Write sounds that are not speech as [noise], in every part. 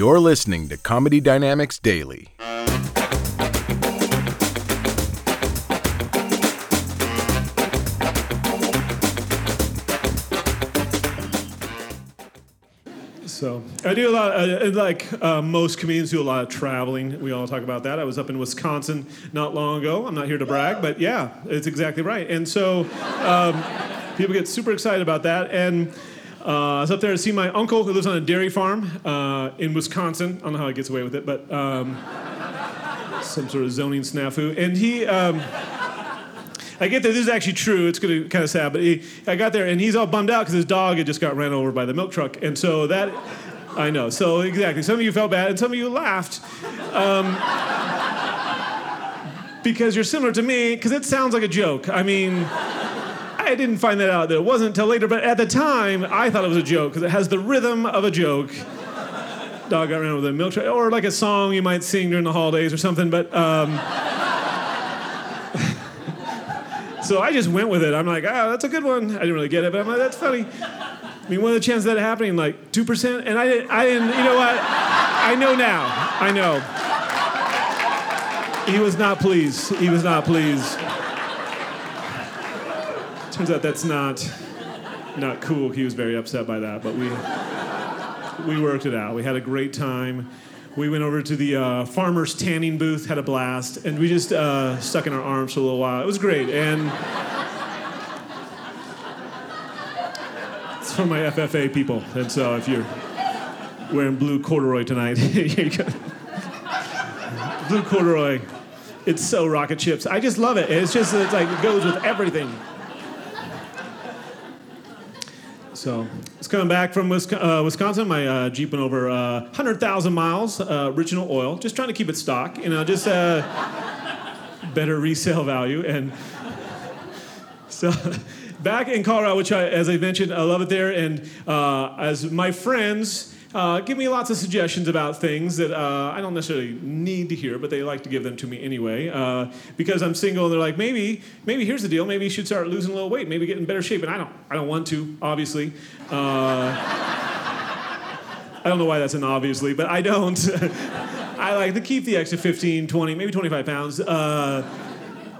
You're listening to Comedy Dynamics Daily. So I do a lot, like uh, most comedians, do a lot of traveling. We all talk about that. I was up in Wisconsin not long ago. I'm not here to brag, but yeah, it's exactly right. And so um, people get super excited about that. And uh, I was up there to see my uncle who lives on a dairy farm uh, in Wisconsin. I don't know how he gets away with it, but um, some sort of zoning snafu. And he. Um, I get that this is actually true. It's gonna kind of sad, but he, I got there and he's all bummed out because his dog had just got ran over by the milk truck, and so that, I know. So exactly, some of you felt bad and some of you laughed, um, because you're similar to me. Because it sounds like a joke. I mean, I didn't find that out. That it wasn't until later, but at the time I thought it was a joke because it has the rhythm of a joke. Dog got ran over the milk truck, or like a song you might sing during the holidays or something, but. Um, [laughs] So I just went with it. I'm like, oh, that's a good one. I didn't really get it, but I'm like, that's funny. I mean, what are the chances of that happening? Like two percent? And I didn't. I didn't. You know what? I know now. I know. He was not pleased. He was not pleased. Turns out that's not not cool. He was very upset by that, but we we worked it out. We had a great time. We went over to the uh, farmer's tanning booth, had a blast, and we just uh, stuck in our arms for a little while. It was great, and it's from my FFA people. And so if you're wearing blue corduroy tonight, [laughs] blue corduroy. It's so rocket chips. I just love it. It's just it's like it goes with everything. So it's coming back from uh, Wisconsin. My uh, Jeep went over uh, 100,000 miles, uh, original oil, just trying to keep it stock, you know, just uh, better resale value. And so back in Colorado, which I, as I mentioned, I love it there. And uh, as my friends uh, give me lots of suggestions about things that uh, I don't necessarily need to hear, but they like to give them to me anyway. Uh, because I'm single, and they're like, maybe, maybe here's the deal. Maybe you should start losing a little weight. Maybe get in better shape. And I don't, I don't want to, obviously. Uh, I don't know why that's an obviously, but I don't. [laughs] I like to keep the extra 15, 20, maybe 25 pounds uh,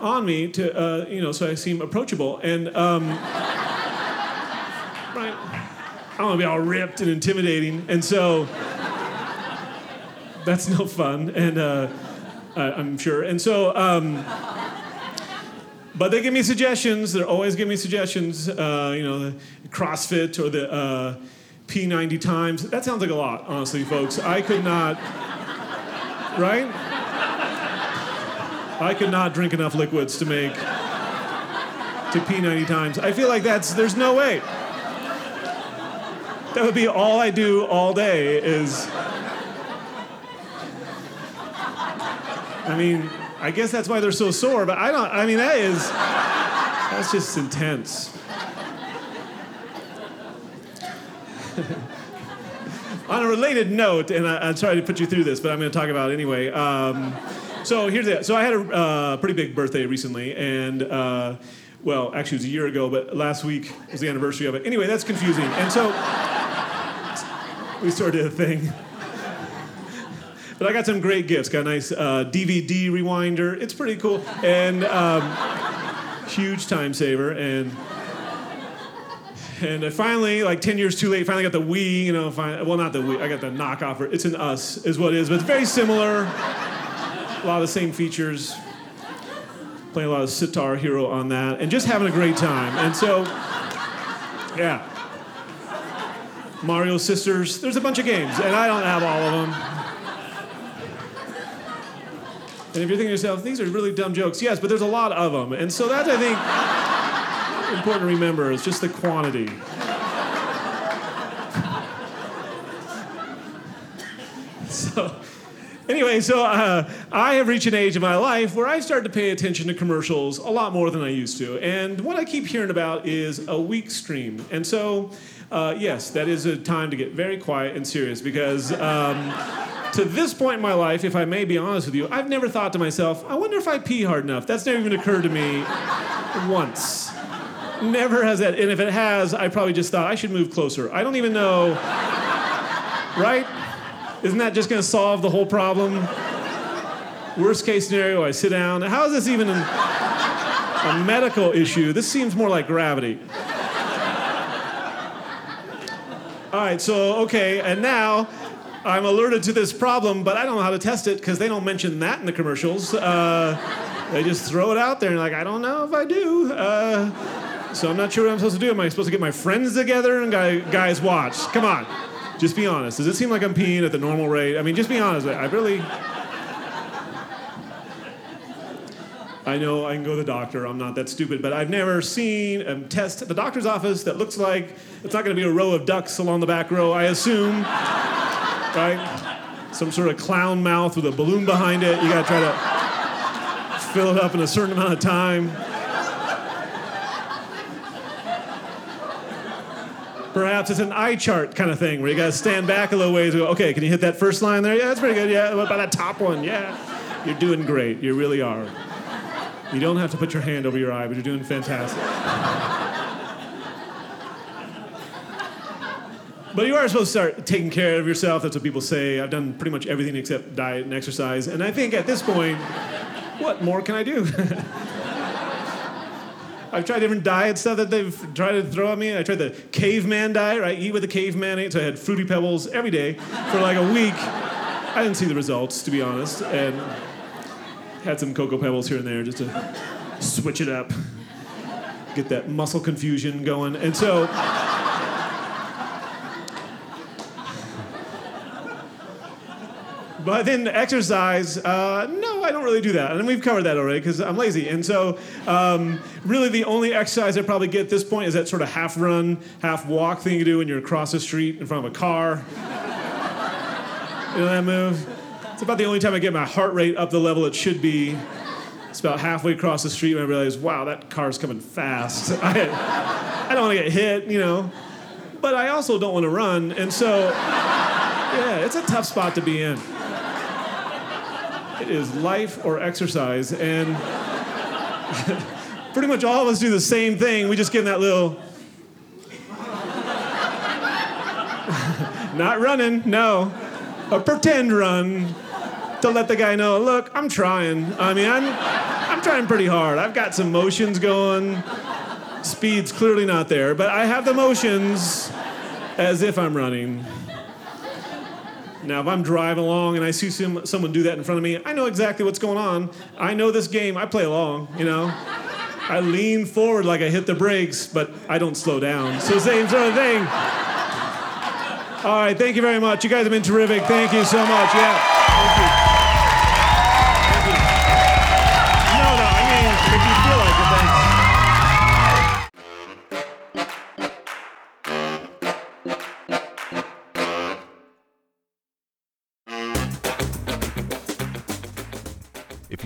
on me to, uh, you know, so I seem approachable. And um, [laughs] right. I want to be all ripped and intimidating, and so that's no fun, and uh, I'm sure. And so, um, but they give me suggestions. They're always giving me suggestions. Uh, you know, the CrossFit or the uh, P90 times. That sounds like a lot, honestly, folks. I could not. Right? I could not drink enough liquids to make to P90 times. I feel like that's there's no way. That would be all I do all day is. I mean, I guess that's why they're so sore, but I don't, I mean, that is, that's just intense. [laughs] On a related note, and I, am sorry to put you through this, but I'm going to talk about it anyway. Um, so here's it. So I had a uh, pretty big birthday recently, and uh, well, actually it was a year ago, but last week was the anniversary of it. Anyway, that's confusing. And so we sort of did a thing. But I got some great gifts. Got a nice uh, DVD rewinder. It's pretty cool. And um, huge time saver. And and I finally, like 10 years too late, finally got the Wii, you know, finally, well, not the Wii, I got the knockoff. It's an US, is what it is, but it's very similar. A lot of the same features. Playing a lot of Sitar Hero on that, and just having a great time. And so, yeah. Mario Sisters. There's a bunch of games, and I don't have all of them. And if you're thinking to yourself, these are really dumb jokes, yes, but there's a lot of them. And so that's, I think, important to remember is just the quantity. Anyway, so uh, I have reached an age in my life where I start to pay attention to commercials a lot more than I used to. And what I keep hearing about is a weak stream. And so, uh, yes, that is a time to get very quiet and serious because. Um, to this point in my life, if I may be honest with you, I've never thought to myself, I wonder if I pee hard enough. That's never even occurred to me once. Never has that. And if it has, I probably just thought I should move closer. I don't even know. Right? Isn't that just going to solve the whole problem? Worst case scenario, I sit down. How is this even an, a medical issue? This seems more like gravity. All right, so, okay, and now I'm alerted to this problem, but I don't know how to test it because they don't mention that in the commercials. Uh, they just throw it out there and like, I don't know if I do. Uh, so I'm not sure what I'm supposed to do. Am I supposed to get my friends together and guys watch? Come on. Just be honest. Does it seem like I'm peeing at the normal rate? I mean, just be honest. I really. I know I can go to the doctor. I'm not that stupid, but I've never seen a test at the doctor's office that looks like it's not going to be a row of ducks along the back row. I assume, right? Some sort of clown mouth with a balloon behind it. You got to try to fill it up in a certain amount of time. Perhaps it's an eye chart kind of thing where you got to stand back a little ways and go, okay, can you hit that first line there? Yeah, that's pretty good. Yeah, what about that top one? Yeah. You're doing great. You really are. You don't have to put your hand over your eye, but you're doing fantastic. But you are supposed to start taking care of yourself. That's what people say. I've done pretty much everything except diet and exercise. And I think at this point, what more can I do? [laughs] I've tried different diet stuff that they've tried to throw at me. I tried the caveman diet, right? Eat with the caveman ate. So I had fruity pebbles every day for like a week. I didn't see the results, to be honest, and had some cocoa pebbles here and there just to switch it up, get that muscle confusion going. And so But then exercise, uh, no, I don't really do that. And we've covered that already because I'm lazy. And so, um, really, the only exercise I probably get at this point is that sort of half run, half walk thing you do when you're across the street in front of a car. [laughs] you know that move? It's about the only time I get my heart rate up the level it should be. It's about halfway across the street when I realize, wow, that car's coming fast. [laughs] I, I don't want to get hit, you know. But I also don't want to run. And so, yeah, it's a tough spot to be in. It is life or exercise. And [laughs] pretty much all of us do the same thing. We just give that little. [laughs] Not running, no. A pretend run to let the guy know, look, I'm trying. I mean, I'm, I'm trying pretty hard. I've got some motions going. Speed's clearly not there, but I have the motions as if I'm running. Now, if I'm driving along and I see some, someone do that in front of me, I know exactly what's going on. I know this game. I play along, you know. I lean forward like I hit the brakes, but I don't slow down. So, same sort of thing. All right, thank you very much. You guys have been terrific. Thank you so much. Yeah.